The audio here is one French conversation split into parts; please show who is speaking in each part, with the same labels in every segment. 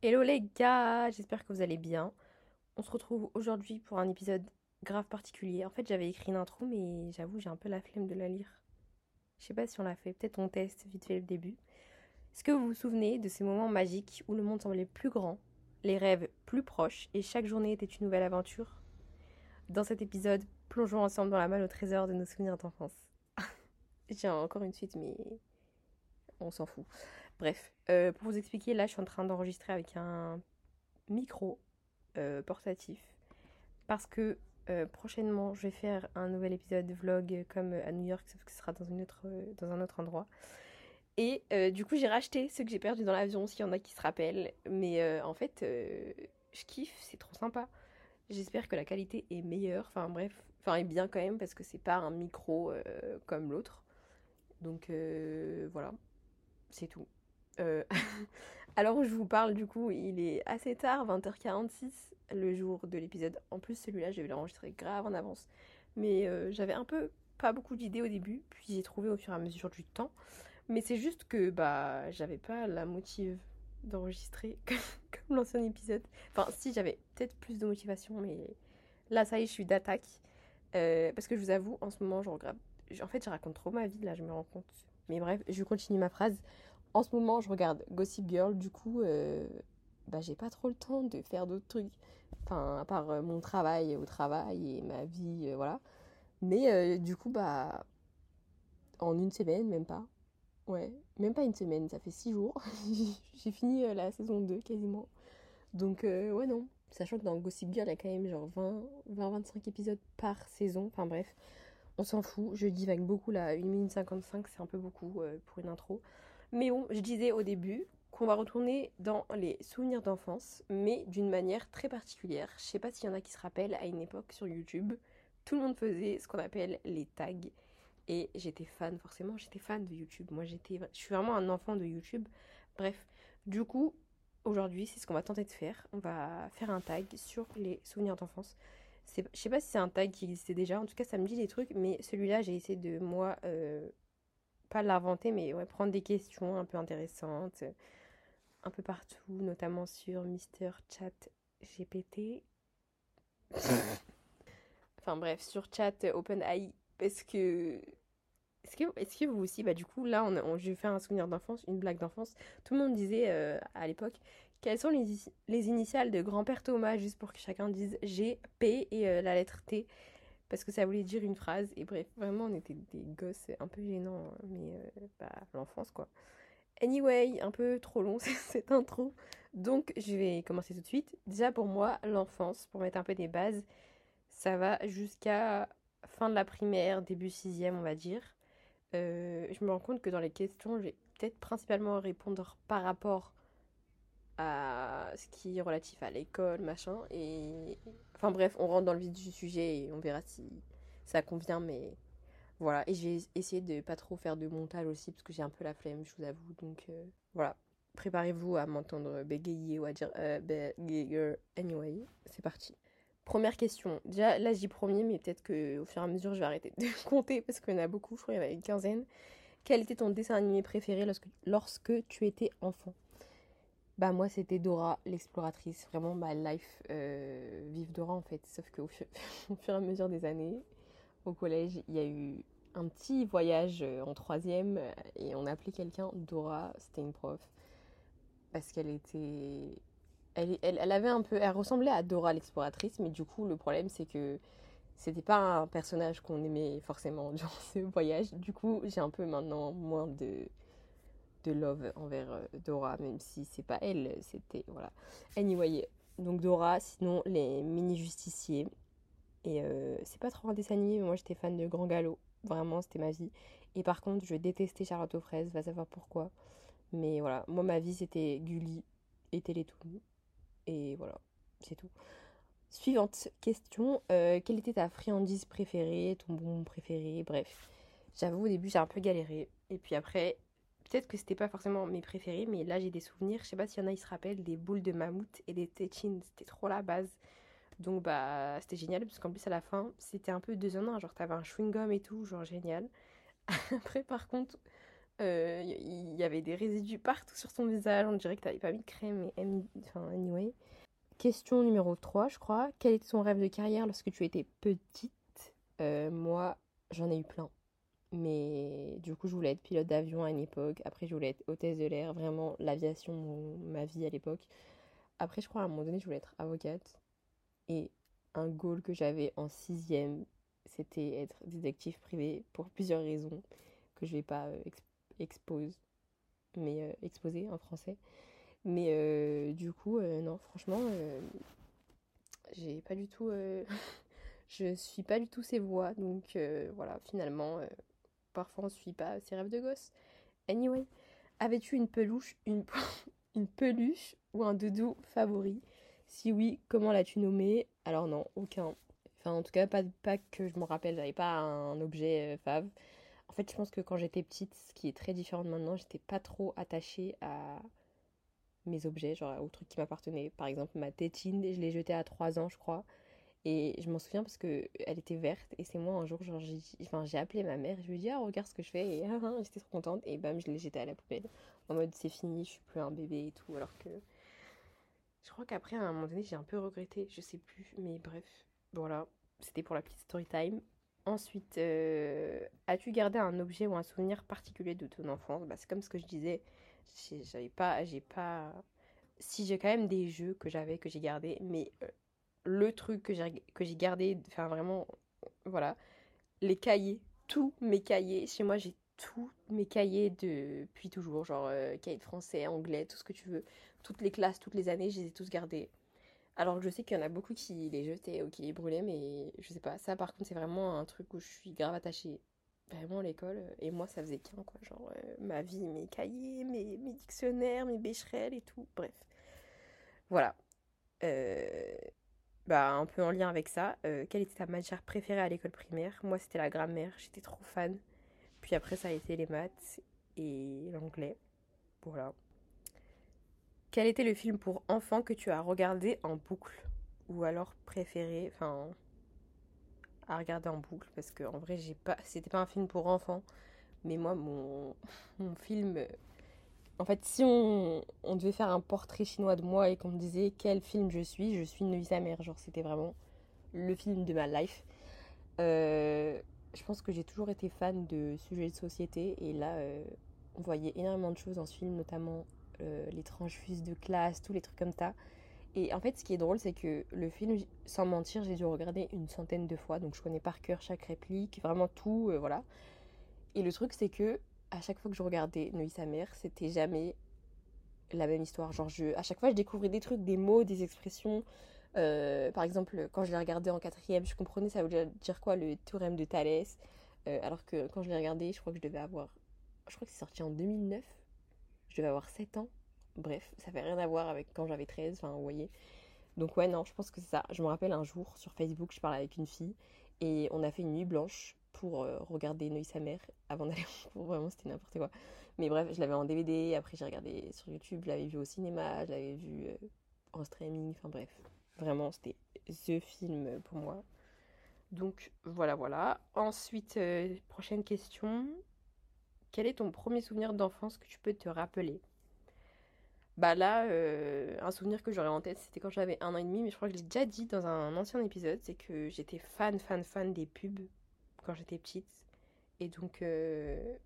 Speaker 1: Hello les gars, j'espère que vous allez bien. On se retrouve aujourd'hui pour un épisode grave particulier. En fait, j'avais écrit une intro, mais j'avoue, j'ai un peu la flemme de la lire. Je sais pas si on l'a fait, peut-être on teste vite fait le début. Est-ce que vous vous souvenez de ces moments magiques où le monde semblait plus grand, les rêves plus proches et chaque journée était une nouvelle aventure? Dans cet épisode, plongeons ensemble dans la malle au trésor de nos souvenirs d'enfance. j'ai encore une suite, mais on s'en fout. Bref, euh, pour vous expliquer, là je suis en train d'enregistrer avec un micro euh, portatif parce que euh, prochainement je vais faire un nouvel épisode de vlog comme à New York, sauf que ce sera dans, une autre, dans un autre endroit. Et du coup j'ai racheté ce que j'ai perdu dans l'avion, s'il y en a qui se rappellent. Mais en fait, je kiffe, c'est trop sympa. J'espère que la qualité est meilleure, enfin bref, enfin est bien quand même parce que c'est pas un micro comme l'autre. Donc voilà, c'est tout. Euh, alors où je vous parle, du coup, il est assez tard, 20h46, le jour de l'épisode. En plus, celui-là, je vais l'enregistrer grave en avance. Mais euh, j'avais un peu pas beaucoup d'idées au début, puis j'ai trouvé au fur et à mesure du temps. Mais c'est juste que bah j'avais pas la motive d'enregistrer comme, l'ancien épisode. Enfin, si j'avais peut-être plus de motivation, mais là, ça y est, je suis d'attaque. Euh, parce que je vous avoue, en ce moment, je regrette. En fait, je raconte trop ma vie, là, je me rends compte. Mais bref, je continue ma phrase. En ce moment, je regarde Gossip Girl, du coup, euh, bah, j'ai pas trop le temps de faire d'autres trucs. Enfin, à part euh, mon travail au travail et ma vie, euh, voilà. Mais du coup, bah, en une semaine, même pas. Ouais, même pas une semaine, ça fait six jours. j'ai fini la saison 2 quasiment. Donc, ouais, non. Sachant que dans Gossip Girl, il y a quand même genre 20-25 épisodes par saison. Enfin, bref, on s'en fout. Je divague beaucoup là. 1 minute 55, c'est un peu beaucoup pour une intro. Mais bon, je disais au début qu'on va retourner dans les souvenirs d'enfance, mais d'une manière très particulière. Je sais pas s'il y en a qui se rappellent, à une époque sur YouTube, tout le monde faisait ce qu'on appelle les tags. Et j'étais fan, forcément, j'étais fan de YouTube. Moi, j'étais, je suis vraiment un enfant de YouTube. Bref, du coup, aujourd'hui, c'est ce qu'on va tenter de faire. On va faire un tag sur les souvenirs d'enfance. Je sais pas si c'est un tag qui existait déjà, en tout cas, ça me dit des trucs, mais celui-là, j'ai essayé de moi euh, pas l'inventer, mais ouais, prendre des questions un peu intéressantes, un peu partout, notamment sur Mister Chat GPT. enfin bref, sur Chat OpenAI, parce que est-ce que, vous aussi, bah du coup, là, on, on, je fait un souvenir d'enfance, une blague d'enfance. Tout le monde disait euh, à l'époque quelles sont les, les, initiales de grand-père Thomas, juste pour que chacun dise G, P et euh, la lettre T parce que ça voulait dire une phrase. Et bref, vraiment, on était des gosses un peu gênants, hein, mais euh, bah, l'enfance quoi. Anyway, un peu trop long cette intro, donc je vais commencer tout de suite. Déjà pour moi, l'enfance, pour mettre un peu des bases, ça va jusqu'à fin de la primaire, début sixième, on va dire. Euh, je me rends compte que dans les questions, je vais peut-être principalement répondre par rapport à ce qui est relatif à l'école, machin. Et enfin bref, on rentre dans le vif du sujet et on verra si ça convient. Mais voilà, et je vais essayer de pas trop faire de montage aussi parce que j'ai un peu la flemme, je vous avoue. Donc euh, voilà, préparez-vous à m'entendre bégayer ou à dire euh, bégayer. Anyway, c'est parti. Première question. Déjà, là, j'ai premier, mais peut-être qu'au fur et à mesure, je vais arrêter de compter parce qu'il y en a beaucoup. Je crois qu'il y en avait une quinzaine. Quel était ton dessin animé préféré lorsque, lorsque tu étais enfant? Bah moi c'était Dora l'exploratrice, vraiment ma life euh, vive Dora en fait, sauf qu'au fur, au fur et à mesure des années, au collège, il y a eu un petit voyage euh, en troisième euh, et on a appelé quelqu'un Dora, c'était une prof, parce qu'elle était... Elle, avait un peu... Elle ressemblait à Dora l'exploratrice, mais du coup le problème c'est que c'était pas un personnage qu'on aimait forcément durant ce voyage, du coup j'ai un peu maintenant moins de love envers euh, Dora, même si c'est pas elle, c'était voilà. Anyway, donc Dora, sinon les mini justiciers. Et euh, c'est pas trop un dessin animé, mais moi j'étais fan de Grand Galop. Vraiment, c'était ma vie. Et par contre, je détestais Charlotte aux fraises, va savoir pourquoi. Mais voilà, moi ma vie c'était Gulli et Télétoon. Et voilà, c'est tout. Suivante question, euh, quelle était ta friandise préférée, ton bonbon préféré, bref. J'avoue au début j'ai un peu galéré. Et puis après, peut-être que c'était pas forcément mes préférés, mais là j'ai des souvenirs. Je sais pas s'il y en a, ils se rappellent des boules de mammouth et des tétines. C'était trop la base. Donc bah c'était génial parce qu'en plus à la fin c'était un peu deux en un. Genre t'avais un chewing gum et tout, genre génial. Après par contre, Euh, Il y avait des résidus partout sur son visage. On dirait que t'avais pas mis de crème. Mais enfin, anyway. Question numéro 3, je crois. Quel était ton rêve de carrière lorsque tu étais petite? Euh, Moi, j'en ai eu plein. Mais du coup, je voulais être pilote d'avion à une époque. Après, je voulais être hôtesse de l'air. Vraiment, l'aviation, ma vie à l'époque. Après, je crois à un moment donné, je voulais être avocate. Et un goal que j'avais en sixième, c'était être détective privé pour plusieurs raisons que je vais pas euh, ex- expose, mais euh, exposer en français. Mais euh, du coup, non, franchement, j'ai pas du tout, je suis pas du tout ces voies. Donc voilà, finalement, parfois on suit pas ses rêves de gosse. Anyway, avais-tu une peluche, une, peluche ou un doudou favori? Si oui, comment l'as-tu nommé? Alors non, aucun. Enfin, en tout cas, pas, que je me rappelle, j'avais pas un objet euh. En fait, je pense que quand j'étais petite, ce qui est très différent de maintenant, j'étais pas trop attachée à mes objets, genre aux trucs qui m'appartenaient. Par exemple, ma tétine, je l'ai jetée à 3 ans, je crois. Et je m'en souviens parce que elle était verte. Et c'est moi, un jour, genre, j'ai appelé ma mère. Je lui ai dit, ah, regarde ce que je fais. Et ah, ah, j'étais trop contente. Et bam, je l'ai jetée à la poubelle. En mode, c'est fini, je suis plus un bébé et tout. Alors que je crois qu'après, à un moment donné, j'ai un peu regretté. Je sais plus. Mais bref, voilà. C'était pour la petite story time. Ensuite, euh, as-tu gardé un objet ou un souvenir particulier de ton enfance? Bah, c'est comme ce que je disais, j'avais pas, j'ai pas. Si j'ai quand même des jeux que j'avais, que j'ai gardés, mais euh, le truc que j'ai gardé, enfin vraiment, voilà, les cahiers, tous mes cahiers. Chez moi, j'ai tous mes cahiers depuis toujours, genre euh, cahiers de français, anglais, tout ce que tu veux. Toutes les classes, toutes les années, je les ai tous gardés. Alors que je sais qu'il y en a beaucoup qui les jetaient ou qui les brûlaient, mais je sais pas. Ça, par contre, c'est vraiment un truc où je suis grave attachée. Vraiment, l'école. Et moi, ça faisait qu'un, quoi. Genre, euh, ma vie, mes cahiers, mes, mes dictionnaires, mes bécherelles et tout. Bref. Voilà. Euh, bah, un peu en lien avec ça. euh, quelle était ta matière préférée à l'école primaire? Moi, c'était la grammaire. J'étais trop fan. Puis après, ça a été les maths et l'anglais. Voilà. Quel était le film pour enfants que tu as regardé en boucle? Ou alors préféré, enfin, à regarder en boucle? Parce que en vrai, j'ai pas, c'était pas un film pour enfants. Mais moi, mon, mon film. En fait, si on, on devait faire un portrait chinois de moi et qu'on me disait quel film je suis, je suis Neuilly sa mère. Genre, c'était vraiment le film de ma life. Euh, je pense que j'ai toujours été fan de sujets de société. Et là, euh, on voyait énormément de choses dans ce film, notamment euh, les tranches fuses de classe, tous les trucs comme ça. Et en fait, ce qui est drôle, c'est que le film, sans mentir, j'ai dû regarder une centaine de fois. Donc, je connais par cœur chaque réplique, vraiment tout, euh, voilà. Et le truc, c'est que à chaque fois que je regardais Neuilly sa mère, c'était jamais la même histoire. Genre, à chaque fois, je découvrais des trucs, des mots, des expressions. Euh, par exemple, quand je l'ai regardé en quatrième, je comprenais ça voulait dire quoi le théorème de Thalès? Euh, alors que quand je l'ai regardé, je crois que je devais avoir. Je crois que c'est sorti en 2009. Je devais avoir 7 ans. Bref, ça fait rien à voir avec quand j'avais 13, enfin, vous voyez. Donc, ouais, non, je pense que c'est ça. Je me rappelle un jour sur Facebook, je parlais avec une fille et on a fait une nuit blanche pour euh, regarder Neuilly sa mère avant d'aller en cours. Vraiment, c'était n'importe quoi. Mais bref, je l'avais en DVD, après j'ai regardé sur YouTube, je l'avais vu au cinéma, je l'avais vu euh, en streaming, enfin bref. Vraiment, c'était The film pour moi. Donc voilà, voilà. Ensuite, euh, prochaine question. Quel est ton premier souvenir d'enfance que tu peux te rappeler? Bah là, un souvenir que j'aurais en tête, c'était quand j'avais un an et demi, mais je crois que je l'ai déjà dit dans un ancien épisode, c'est que j'étais fan, fan, fan des pubs quand j'étais petite. Et donc, euh,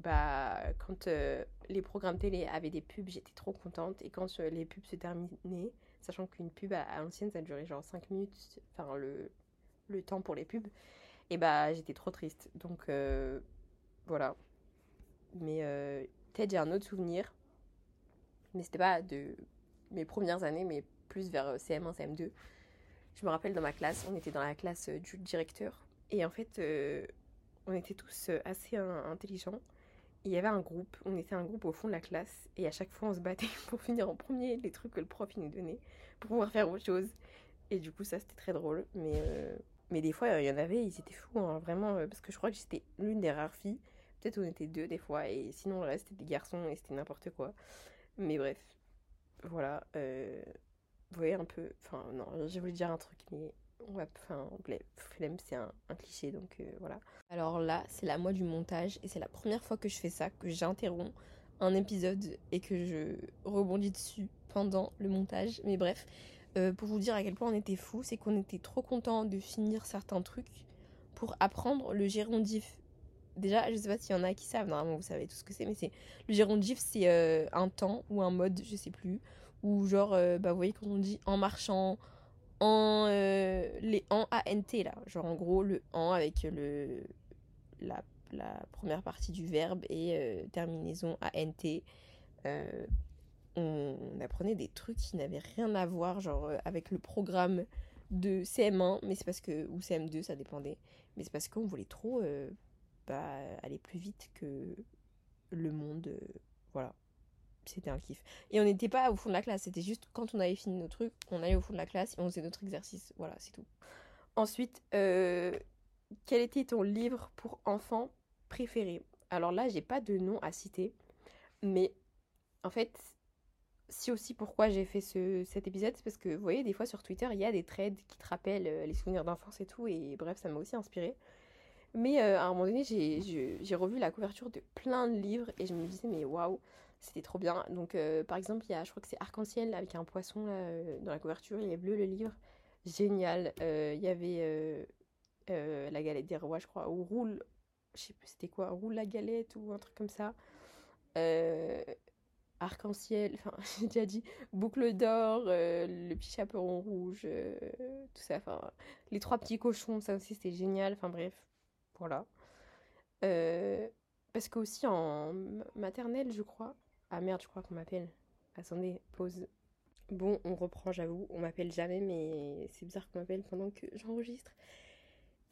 Speaker 1: bah, quand euh, les programmes télé avaient des pubs, j'étais trop contente. Et quand euh, les pubs se terminaient, sachant qu'une pub à, à l'ancienne, ça durait genre 5 minutes, enfin le, le temps pour les pubs, et bah j'étais trop triste. Donc voilà. Mais peut-être j'ai un autre souvenir, mais c'était pas de mes premières années, mais plus vers euh, CM1, CM2. Je me rappelle dans ma classe, on était dans la classe du directeur, et en fait, euh, on était tous euh, assez intelligents. Il y avait un groupe, on était un groupe au fond de la classe, et à chaque fois on se battait pour finir en premier les trucs que le prof nous donnait, pour pouvoir faire autre chose. Et du coup, ça c'était très drôle, mais, euh, mais des fois il y en avait, ils étaient fous, hein, vraiment, parce que je crois que j'étais l'une des rares filles. Peut-être on était deux des fois, et sinon le reste c'était des garçons, et c'était n'importe quoi. Mais bref, voilà. vous voyez un peu, enfin non, j'ai voulu dire un truc, mais ouais, enfin, flemme, c'est un, cliché, donc euh, voilà. Alors là, c'est la moi du montage, et c'est la première fois que je fais ça, que j'interromps un épisode et que je rebondis dessus pendant le montage. Mais bref, euh, pour vous dire à quel point on était fou, c'est qu'on était trop content de finir certains trucs pour apprendre le gérondif. Déjà, je sais pas s'il y en a qui savent, normalement vous savez tout ce que c'est, mais c'est le gérondif, c'est euh, un temps ou un mode, je sais plus, ou genre, bah vous voyez quand on dit en marchant, en euh, les en ANT là, genre en gros le en avec le la, la première partie du verbe et euh, terminaison ANT. Euh, on, apprenait des trucs qui n'avaient rien à voir genre avec le programme de CM1, mais c'est parce que ou CM2 ça dépendait, mais c'est parce qu'on voulait trop bah, aller plus vite que le monde, voilà c'était un kiff. Et on n'était pas au fond de la classe, c'était juste quand on avait fini nos trucs, on allait au fond de la classe et on faisait notre exercice. Voilà, c'est tout. Ensuite, euh, quel était ton livre pour enfants préféré Alors là, j'ai pas de nom à citer, mais en fait, si aussi pourquoi j'ai fait ce, cet épisode, c'est parce que vous voyez, des fois sur Twitter, il y a des threads qui te rappellent euh, les souvenirs d'enfance et tout, et bref, ça m'a aussi inspiré. Mais euh, à un moment donné, j'ai revu la couverture de plein de livres et je me disais, mais waouh, c'était trop bien. Donc, euh, par exemple, il y a, je crois que c'est Arc-en-Ciel avec un poisson euh, dans la couverture. Il est bleu le livre. Génial. Euh, il y avait La galette des rois, je crois. Ou Roule. Je sais plus c'était quoi. Roule la galette ou un truc comme ça. Arc-en-ciel. Enfin, j'ai déjà dit. Boucle d'or. le petit chaperon rouge. tout ça. Enfin, les trois petits cochons. Ça aussi, c'était génial. Enfin, bref. Voilà. parce que aussi en maternelle, je crois, ah merde, je crois qu'on m'appelle. Attendez, pause. Bon, on reprend, j'avoue. On m'appelle jamais, mais c'est bizarre qu'on m'appelle pendant que j'enregistre.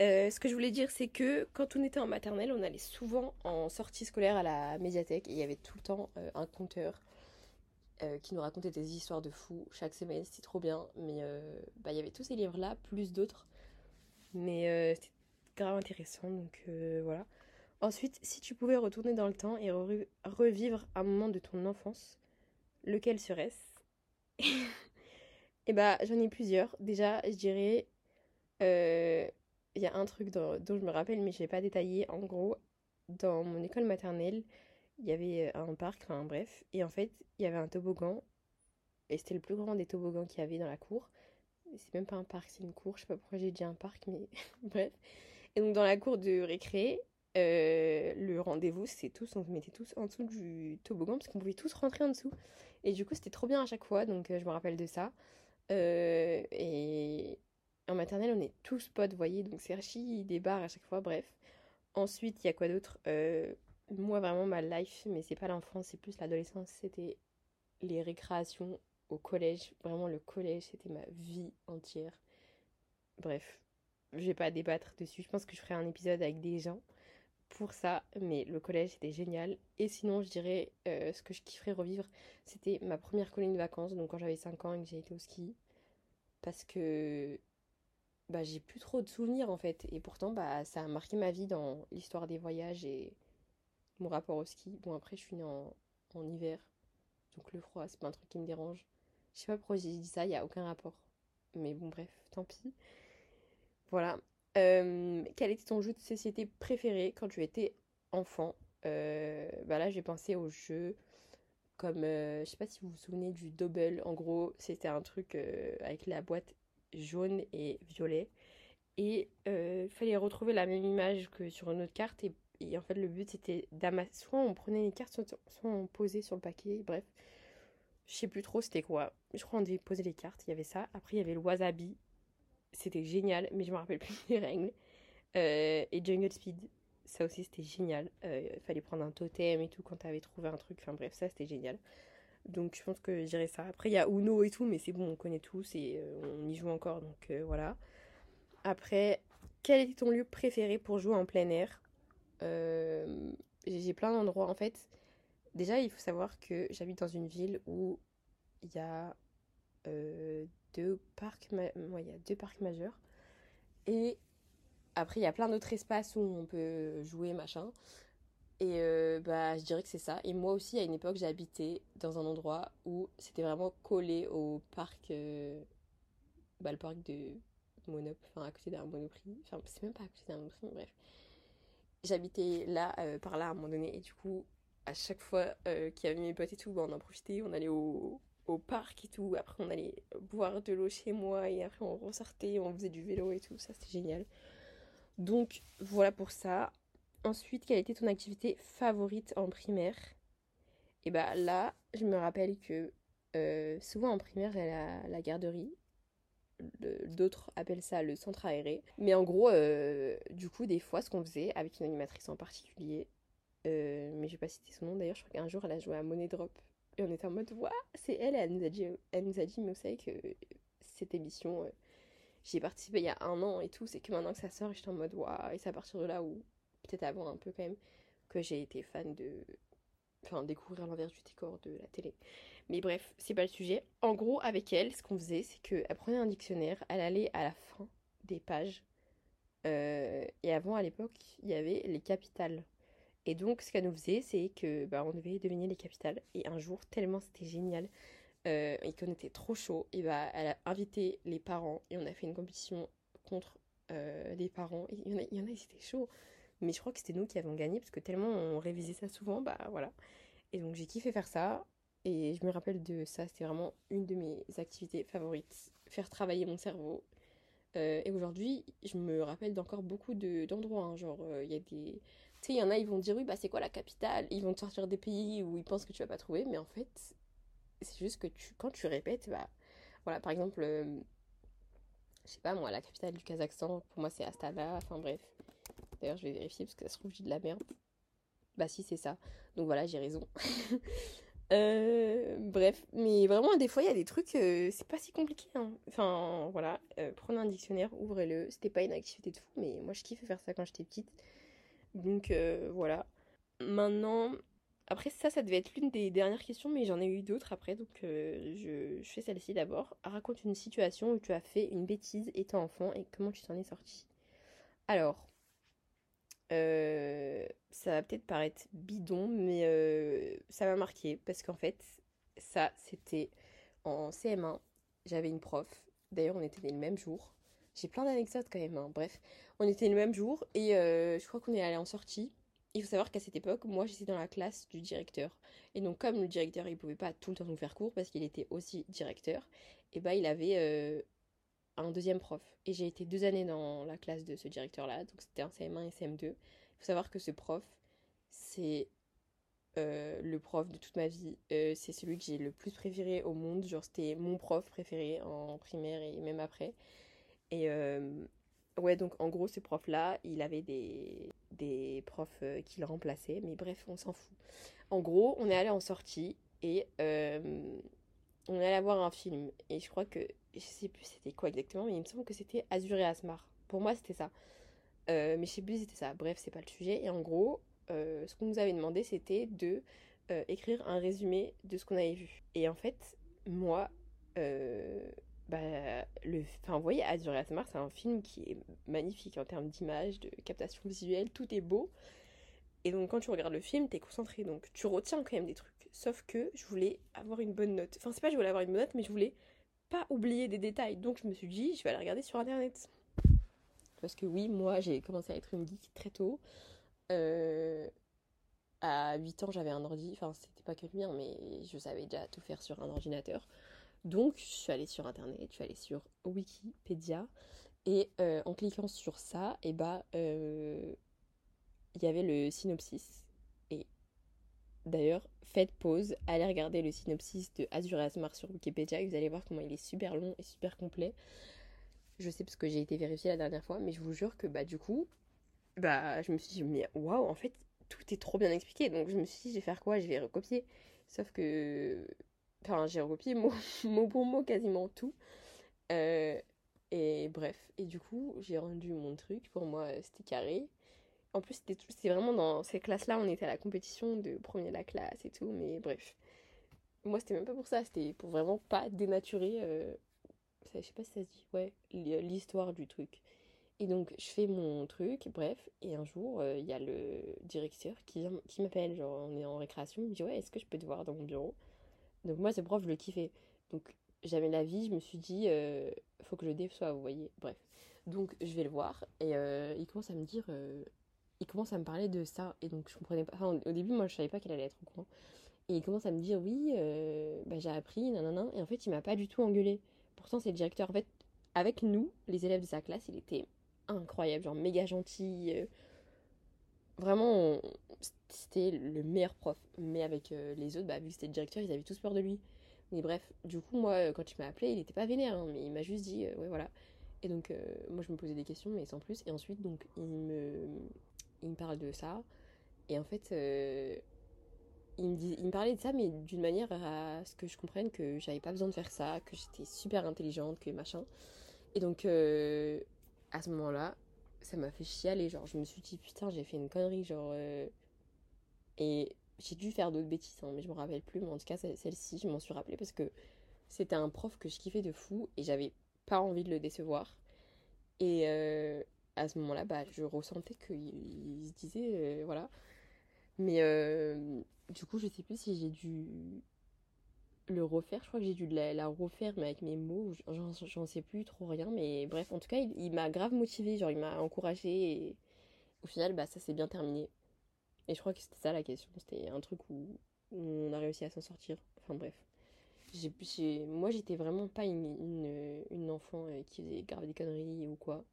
Speaker 1: Euh, ce que je voulais dire, c'est que quand on était en maternelle, on allait souvent en sortie scolaire à la médiathèque et il y avait tout le temps euh, un conteur euh, qui nous racontait des histoires de fous chaque semaine. C'était trop bien. Mais bah, il y avait tous ces livres-là, plus d'autres. Mais c'était grave intéressant, donc voilà. Ensuite, si tu pouvais retourner dans le temps et revivre un moment de ton enfance, lequel serait-ce? Eh bah, j'en ai plusieurs. Déjà, je dirais, euh, il y a un truc dont, je me rappelle, mais je ne vais pas détailler. En gros, dans mon école maternelle, il y avait un parc, enfin bref, et en fait, il y avait un toboggan, et c'était le plus grand des toboggans qu'il y avait dans la cour. C'est même pas un parc, c'est une cour. Je sais pas pourquoi j'ai dit un parc, mais bref. Et donc dans la cour de récré, euh, le rendez-vous, c'est tous, on se mettait tous en dessous du toboggan parce qu'on pouvait tous rentrer en dessous. Et du coup, c'était trop bien à chaque fois, donc euh, je me rappelle de ça. Euh, et en maternelle, on est tous potes, vous voyez, donc c'est archi des bars à chaque fois, bref. Ensuite, il y a quoi d'autre? Moi, vraiment, ma life, mais c'est pas l'enfance, c'est plus l'adolescence, c'était les récréations au collège. Vraiment, le collège, c'était ma vie entière. Bref, je vais pas débattre dessus. Je pense que je ferai un épisode avec des gens pour ça, mais le collège c'était génial. Et sinon, je dirais euh, ce que je kifferais revivre, c'était ma première colonie de vacances, donc quand j'avais 5 ans et que j'ai été au ski. Parce que bah, j'ai plus trop de souvenirs en fait. Et pourtant, bah, ça a marqué ma vie dans l'histoire des voyages et mon rapport au ski. Bon, après, je suis née en, en hiver, donc le froid, c'est pas un truc qui me dérange. Je sais pas pourquoi j'ai dit ça, il y a aucun rapport. Mais bon, bref, tant pis. Voilà. Euh, quel était ton jeu de société préféré quand tu étais enfant? Euh, bah Là, j'ai pensé aux jeux comme, euh, je sais pas si vous vous souvenez du Double. En gros, c'était un truc avec la boîte jaune et violet. Et il fallait retrouver la même image que sur une autre carte. Et, en fait, le but c'était d'amasser. Soit on prenait les cartes, soit, on posait sur le paquet. Bref, je sais plus trop c'était quoi. Je crois qu'on devait poser les cartes. Il y avait ça. Après, il y avait le wasabi c'était génial, mais je me rappelle plus les règles. Euh, et Jungle Speed, ça aussi c'était génial. Il euh, fallait prendre un totem et tout quand t'avais trouvé un truc. Enfin bref, ça c'était génial. Donc je pense que j'irai ça. Après il y a Uno et tout, mais c'est bon, on connaît tous et euh, on y joue encore, donc voilà. Après, quel était ton lieu préféré pour jouer en plein air? J'ai plein d'endroits en fait. Déjà, il faut savoir que j'habite dans une ville où il y a deux parcs, il y a deux parcs majeurs. Et après, il y a plein d'autres espaces où on peut jouer, machin. Et euh, bah, je dirais que c'est ça. Et moi aussi, à une époque, j'ai habité dans un endroit où c'était vraiment collé au parc, euh, bah, le parc de Monop, enfin à côté d'un Monoprix. Enfin, c'est même pas à côté d'un Monoprix, bref. J'habitais là, euh, par là à un moment donné, et du coup, à chaque fois qu'il y avait mes potes et tout, bah, on en profitait, on allait au, au parc et tout. Après, on allait boire de l'eau chez moi, et après, on ressortait, on faisait du vélo et tout. Ça, c'était génial. Donc, voilà pour ça. Ensuite, quelle était ton activité favorite en primaire? Et bah là, je me rappelle que euh, souvent en primaire, y a la, garderie. D'autres appellent ça le centre aéré. Mais en gros, euh, du coup, des fois, ce qu'on faisait avec une animatrice en particulier, euh, mais je pas citer son nom d'ailleurs, je crois qu'un jour elle a joué à Money Drop. Et on était en mode, waouh, c'est elle, elle nous, a dit, elle nous a dit, mais vous savez que cette émission, j'y ai participé il y a un an et tout, c'est que maintenant que ça sort, j'étais en mode, waouh, et c'est à partir de là où, peut-être avant un peu quand même, que j'ai été fan de. Enfin, découvrir l'envers du décor de la télé. Mais bref, c'est pas le sujet. En gros, avec elle, ce qu'on faisait, c'est qu'elle prenait un dictionnaire, elle allait à la fin des pages. Euh, et avant, à l'époque, il y avait les capitales. Et donc, ce qu'elle nous faisait, c'est que bah, on devait deviner les capitales. Et un jour, tellement c'était génial euh, et qu'on était trop chaud, et bah, elle a invité les parents et on a fait une compétition contre euh, les parents. Et il y en a, il y en a c'était chaud. Mais je crois que c'était nous qui avons gagné parce que tellement on révisait ça souvent, bah voilà. Et donc j'ai kiffé faire ça. Et je me rappelle de ça, c'était vraiment une de mes activités favorites. Faire travailler mon cerveau. Euh, et aujourd'hui, je me rappelle d'encore beaucoup d'endroits. Hein, genre, euh, il y a des. Tu il y en a, ils vont dire oui, bah c'est quoi la capitale? Ils vont te sortir des pays où ils pensent que tu vas pas trouver. Mais en fait, c'est juste que tu, quand tu répètes, bah. Voilà, par exemple, euh, je sais pas moi, la capitale du Kazakhstan, pour moi c'est Astana. Enfin bref. D'ailleurs, je vais vérifier parce que ça se trouve, je de la merde. Bah si, c'est ça. Donc voilà, j'ai raison. Euh, bref, mais vraiment, des fois, il y a des trucs, euh, c'est pas si compliqué. Hein. Enfin, voilà, prenez un dictionnaire, ouvrez-le. C'était pas une activité de fou, mais moi, je kiffais faire ça quand j'étais petite. Donc voilà. Maintenant, après ça, ça devait être l'une des dernières questions, mais j'en ai eu d'autres après, donc je, je, fais celle-ci d'abord. Raconte une situation où tu as fait une bêtise étant enfant et comment tu t'en es sorti. Alors, euh, ça va peut-être paraître bidon, mais euh, ça m'a marqué parce qu'en fait, ça, c'était en CM1. J'avais une prof. D'ailleurs, on était le même jour. J'ai plein d'anecdotes quand même. Hein. Bref, on était le même jour et euh, je crois qu'on est allé en sortie. Il faut savoir qu'à cette époque, moi, j'étais dans la classe du directeur. Et donc, comme le directeur, il pouvait pas tout le temps nous faire cours parce qu'il était aussi directeur, et bah, il avait un deuxième prof. Et j'ai été deux années dans la classe de ce directeur-là, donc c'était un CM1 et CM2. Il faut savoir que ce prof, c'est euh, le prof de toute ma vie. Euh, c'est celui que j'ai le plus préféré au monde. Genre, c'était mon prof préféré en primaire et même après. Et euh, ouais, donc en gros, ce prof-là, il avait des, profs qui le remplaçaient. Mais bref, on s'en fout. En gros, on est allé en sortie et on est allé voir un film. Et je crois que je sais plus c'était quoi exactement, mais il me semble que c'était Azur et Asmar. Pour moi, c'était ça. Euh, mais je sais plus c'était ça. Bref, c'est pas le sujet. Et en gros, euh, ce qu'on nous avait demandé, c'était de euh, écrire un résumé de ce qu'on avait vu. Et en fait, moi, bah, le, enfin, vous voyez, Azur et c'est un film qui est magnifique en termes d'image, de captation visuelle, tout est beau. Et donc, quand tu regardes le film, t'es concentré, donc tu retiens quand même des trucs. Sauf que je voulais avoir une bonne note. Enfin, c'est pas que je voulais avoir une bonne note, mais je voulais pas oublier des détails. Donc je me suis dit, je vais aller regarder sur internet. Parce que oui, moi j'ai commencé à être une geek très tôt. Euh, à 8 ans, j'avais un ordi. Enfin, c'était pas que le mien, mais je savais déjà tout faire sur un ordinateur. Donc je suis allée sur internet, je suis allée sur Wikipédia. Et euh, en cliquant sur ça, et bah, euh, il y avait le synopsis. Et D'ailleurs, faites pause, allez regarder le synopsis de Azure Asmar sur Wikipédia et vous allez voir comment il est super long et super complet. Je sais parce que j'ai été vérifiée la dernière fois, mais je vous jure que bah du coup, bah je me suis dit mais waouh, en fait tout est trop bien expliqué. Donc je me suis dit je vais faire quoi? Je vais recopier. Sauf que, enfin j'ai recopié mot, mot pour mot quasiment tout. Euh, et bref, et du coup j'ai rendu mon truc. Pour moi c'était carré. En plus, c'était vraiment dans ces classes-là, on était à la compétition de premier de la classe et tout, mais bref. Moi, c'était même pas pour ça, c'était pour vraiment pas dénaturer, euh, je sais pas si ça se dit, ouais, l'histoire du truc. Et donc, je fais mon truc, bref, et un jour, euh, il y a le directeur qui, qui m'appelle, genre, on est en récréation, il me dit, ouais, est-ce que je peux te voir dans mon bureau? Donc, moi, ce prof, je le kiffais. Donc, j'avais la vie, je me suis dit, euh,
Speaker 2: faut que je déçoive, vous voyez. Bref. Donc je vais le voir et euh, il commence à me dire, euh, il commence à me parler de ça et donc je comprenais pas. Enfin, au début, moi je savais pas qu'elle allait être au courant. Et il commence à me dire, oui, bah, j'ai appris, nanana. Et en fait, il m'a pas du tout engueulé. Pourtant, c'est le directeur. En fait, avec nous, les élèves de sa classe, il était incroyable, genre méga gentil. Vraiment, c'était le meilleur prof. Mais avec euh, les autres, bah, vu que c'était le directeur, ils avaient tous peur de lui. Mais bref, du coup, moi, euh, quand il m'a appelé, il était pas vénère, hein, mais il m'a juste dit, euh, ouais, voilà. Et donc, moi, je me posais des questions, mais sans plus. Et ensuite, donc, il me, il me parle de ça. Et en fait, il me dit, il me parlait de ça, mais d'une manière à ce que je comprenne que j'avais pas besoin de faire ça, que j'étais super intelligente, que machin. Et donc, à ce moment-là, ça m'a fait chialer. Genre, je me suis dit, putain, j'ai fait une connerie. Genre, euh, et j'ai dû faire d'autres bêtises, hein, mais je me rappelle plus. Mais en tout cas, ce- celle-ci, je m'en suis rappelée parce que c'était un prof que je kiffais de fou et j'avais pas envie de le décevoir. Et euh, à ce moment-là, bah, je ressentais qu'il il se disait, euh, voilà. Mais du coup, je sais plus si j'ai dû le refaire. Je crois que j'ai dû la, refaire, mais avec mes mots. J'en sais plus trop rien. Mais bref, en tout cas, il, il m'a grave motivée. Genre, il m'a encouragée. Et au final, bah, ça s'est bien terminé. Et je crois que c'était ça la question. C'était un truc où, on a réussi à s'en sortir. Enfin, bref. J'ai, j'ai- moi, j'étais vraiment pas une, une, une enfant euh, qui faisait grave des conneries ou quoi.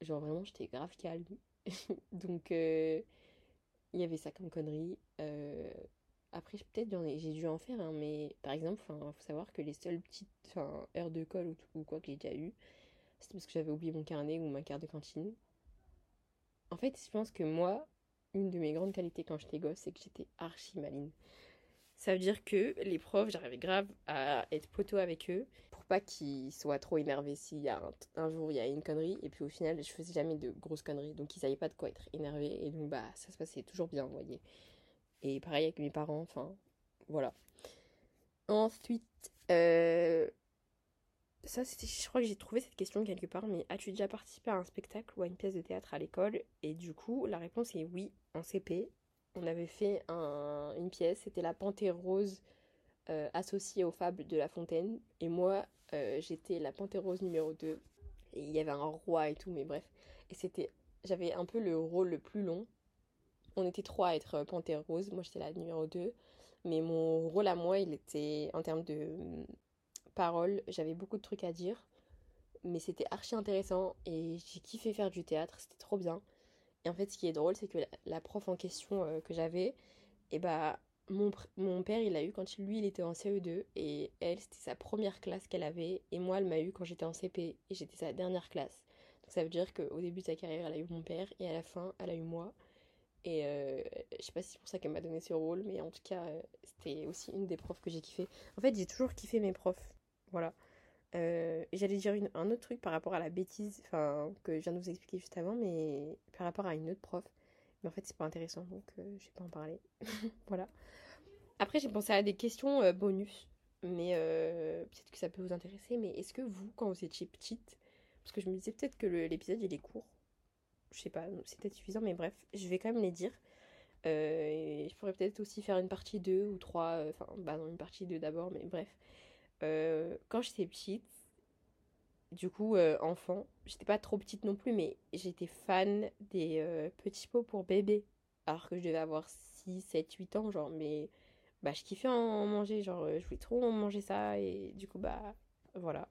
Speaker 2: Genre, vraiment, j'étais grave calme. Donc, euh, il y avait ça comme connerie. Euh, après, peut-être j'ai dû en faire, hein, mais par exemple, il faut savoir que les seules petites heures de colle ou, quoi que j'ai déjà eu, c'était parce que j'avais oublié mon carnet ou ma carte de cantine. En fait, je pense que moi, une de mes grandes qualités quand j'étais gosse, c'est que j'étais archi maline. Ça veut dire que les profs, j'arrivais grave à être poteau avec eux pour pas qu'ils soient trop énervés s'il y a un, un jour il y a une connerie et puis au final je faisais jamais de grosses conneries donc ils savaient pas de quoi être énervés et donc bah ça se passait toujours bien, vous voyez. Et pareil avec mes parents, enfin voilà. Ensuite, euh, ça je crois que j'ai trouvé cette question quelque part, mais as-tu déjà participé à un spectacle ou à une pièce de théâtre à l'école? Et du coup, la réponse est oui, en CP. On avait fait un- une pièce, c'était la Panthère Rose euh, associée aux fables de La Fontaine. Et moi, euh, j'étais la Panthère Rose numéro 2. Et il y avait un roi et tout, mais bref. Et c'était, j'avais un peu le rôle le plus long. On était trois à être euh, Panthère Rose, moi j'étais la numéro 2. Mais mon rôle à moi, il était, en termes de hum, paroles, j'avais beaucoup de trucs à dire. Mais c'était archi intéressant et j'ai kiffé faire du théâtre, c'était trop bien. Et en fait, ce qui est drôle, c'est que la, prof en question euh, que j'avais, et bah, mon, mon père, il l'a eu quand lui, il était en CE2, et elle, c'était sa première classe qu'elle avait, et moi, elle m'a eu quand j'étais en CP, et j'étais sa dernière classe. Donc ça veut dire qu'au début de sa carrière, elle a eu mon père, et à la fin, elle a eu moi. Et euh, je sais pas si c'est pour ça qu'elle m'a donné ce rôle, mais en tout cas, euh, c'était aussi une des profs que j'ai kiffé. En fait, j'ai toujours kiffé mes profs. Voilà. Euh, j'allais dire un autre truc par rapport à la bêtise, que je viens de vous expliquer juste avant, mais par rapport à une autre prof. Mais en fait, c'est pas intéressant, donc euh, je vais pas en parler. Voilà. Après, j'ai pensé à des questions bonus, mais peut-être que ça peut vous intéresser. Mais est-ce que vous, quand vous étiez petite, parce que je me disais peut-être que l'épisode il est court, je sais pas, c'est peut-être suffisant, mais bref, je vais quand même les dire. Euh, je pourrais peut-être aussi faire une partie 2 ou 3, euh, enfin, bah non, une partie 2 d'abord, mais bref. Euh, quand j'étais petite, du coup, enfant, j'étais pas trop petite non plus, mais j'étais fan des petits pots pour bébé. Alors que je devais avoir 6, 7, 8 ans, genre, mais bah, je kiffais en manger, genre, je voulais trop en manger ça, et du coup, bah, voilà.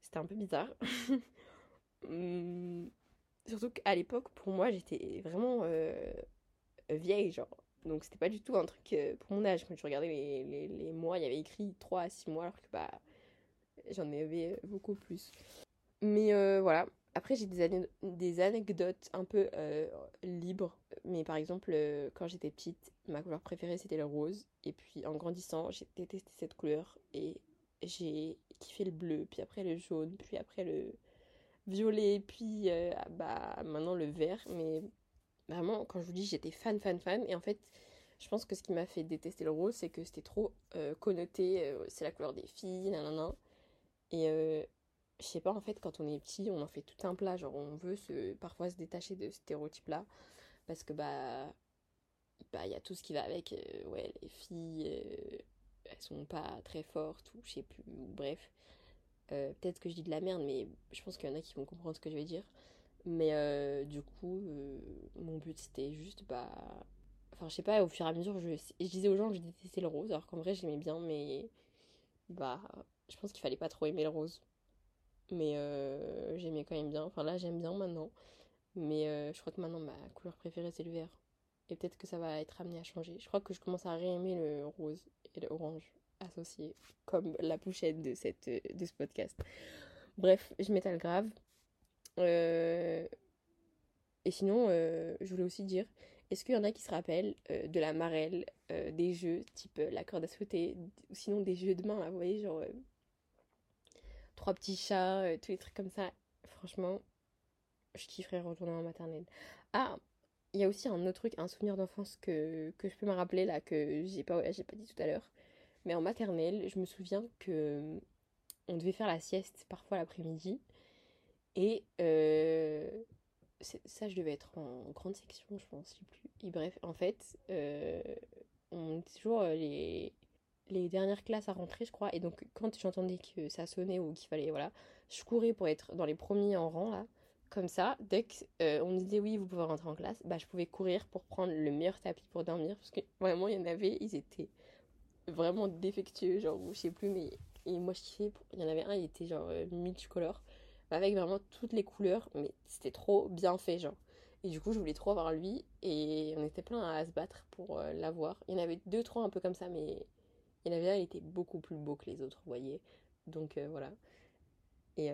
Speaker 2: C'était un peu bizarre. Hum, Surtout qu'à l'époque, pour moi, j'étais vraiment euh, vieille, genre. Donc, c'était pas du tout un truc euh, pour mon âge. Quand je regardais les, les, mois, il y avait écrit 3 à 6 mois, alors que, bah, j'en avais beaucoup plus. Mais euh, voilà. Après, j'ai des, ane- des anecdotes un peu libres. Mais par exemple, quand j'étais petite, ma couleur préférée, c'était le rose. Et puis, en grandissant, j'ai détesté cette couleur. Et j'ai kiffé le bleu, puis après le jaune, puis après le violet, puis euh, bah, maintenant le vert. Mais vraiment, quand je vous dis, j'étais fan, fan, fan. Et en fait, je pense que ce qui m'a fait détester le rose, c'est que c'était trop euh, connoté. euh, c'est la couleur des filles, nanana. Et je sais pas, en fait, quand on est petit, on en fait tout un plat. Genre, on veut se, parfois se détacher de ce stéréotype-là. Parce que, bah, bah, il y a tout ce qui va avec. ouais, les filles, elles sont pas très fortes, ou je sais plus, ou bref. Euh, peut-être que je dis de la merde, mais je pense qu'il y en a qui vont comprendre ce que je vais dire. Mais euh, du coup, euh, mon but c'était juste, bah. Enfin, je sais pas, au fur et à mesure, je, je disais aux gens que je détestais le rose, alors qu'en vrai j'aimais bien, mais. Bah. Je pense qu'il fallait pas trop aimer le rose. Mais j'aimais quand même bien. Enfin, là, j'aime bien maintenant. Mais je crois que maintenant, ma couleur préférée c'est le vert. Et peut-être que ça va être amené à changer. Je crois que je commence à réaimer le rose et l'orange associés, comme la pochette de, cette, de ce podcast. Bref, je m'étale grave. Euh, et sinon, euh, je voulais aussi dire, est-ce qu'il y en a qui se rappellent euh, de la marelle, des jeux type la corde à sauter, ou sinon des jeux de main, vous voyez, genre trois petits chats, tous les trucs comme ça. Franchement, je kifferais retourner en maternelle. Ah, il y a aussi un autre truc, un souvenir d'enfance que, que je peux me rappeler là, que j'ai pas, j'ai pas dit tout à l'heure. Mais en maternelle, je me souviens que on devait faire la sieste parfois l'après-midi. Et euh, ça, je devais être en grande section, je pense, plus. Et bref, en fait, euh, on était toujours euh, les, les dernières classes à rentrer, je crois. Et donc, quand j'entendais que ça sonnait ou qu'il fallait, voilà, je courais pour être dans les premiers en rang, là. Comme ça, dès qu'on me disait oui, vous pouvez rentrer en classe, bah, je pouvais courir pour prendre le meilleur tapis pour dormir. Parce que vraiment, il y en avait, ils étaient vraiment défectueux, genre, je sais plus, mais. Et moi, je kiffais. Il y en avait un, il était genre euh, multicolore, avec vraiment toutes les couleurs, mais c'était trop bien fait, genre. Et du coup, je voulais trop avoir lui, et on était plein à se battre pour euh, l'avoir. Il y en avait deux, trois un peu comme ça, mais il y en avait un, il était beaucoup plus beau que les autres, vous voyez. Donc euh, voilà. Et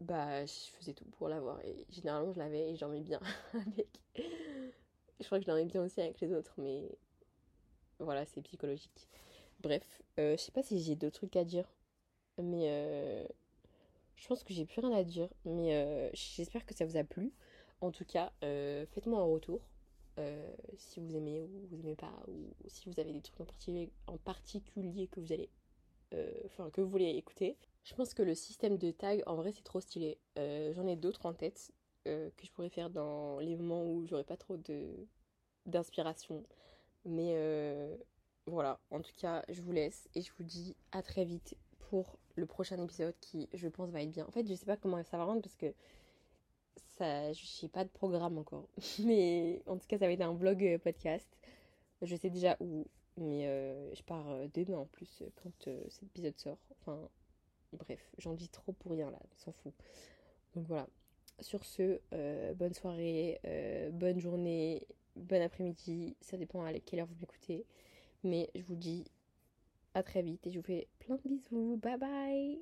Speaker 2: bah, je faisais tout pour l'avoir, et généralement, je l'avais et j'en mets bien avec. Je crois que je l'en bien aussi avec les autres, mais voilà, c'est psychologique. Bref, euh, je sais pas si j'ai d'autres trucs à dire, mais euh, je pense que j'ai plus rien à dire. Mais euh, j'espère que ça vous a plu. En tout cas, faites-moi un retour si vous aimez ou vous aimez pas, ou si vous avez des trucs en particulier, que vous allez, enfin que vous voulez écouter. Je pense que le système de tag, en vrai, c'est trop stylé. J'en ai d'autres en tête que je pourrais faire dans les moments où j'aurais pas trop de d'inspiration mais euh, voilà, en tout cas, je vous laisse et je vous dis à très vite pour le prochain épisode qui, je pense, va être bien. En fait, je sais pas comment ça va rendre parce que ça, je pas de programme encore. Mais en tout cas, ça va être un vlog euh, podcast. Je sais déjà où, mais euh, je pars demain en plus quand cet épisode sort. Enfin, bref, j'en dis trop pour rien là, on s'en fout. Donc voilà. Sur ce, bonne soirée, bonne journée bon après-midi, ça dépend à quelle heure vous m'écoutez. Mais je vous dis à très vite et je vous fais plein de bisous. Bye bye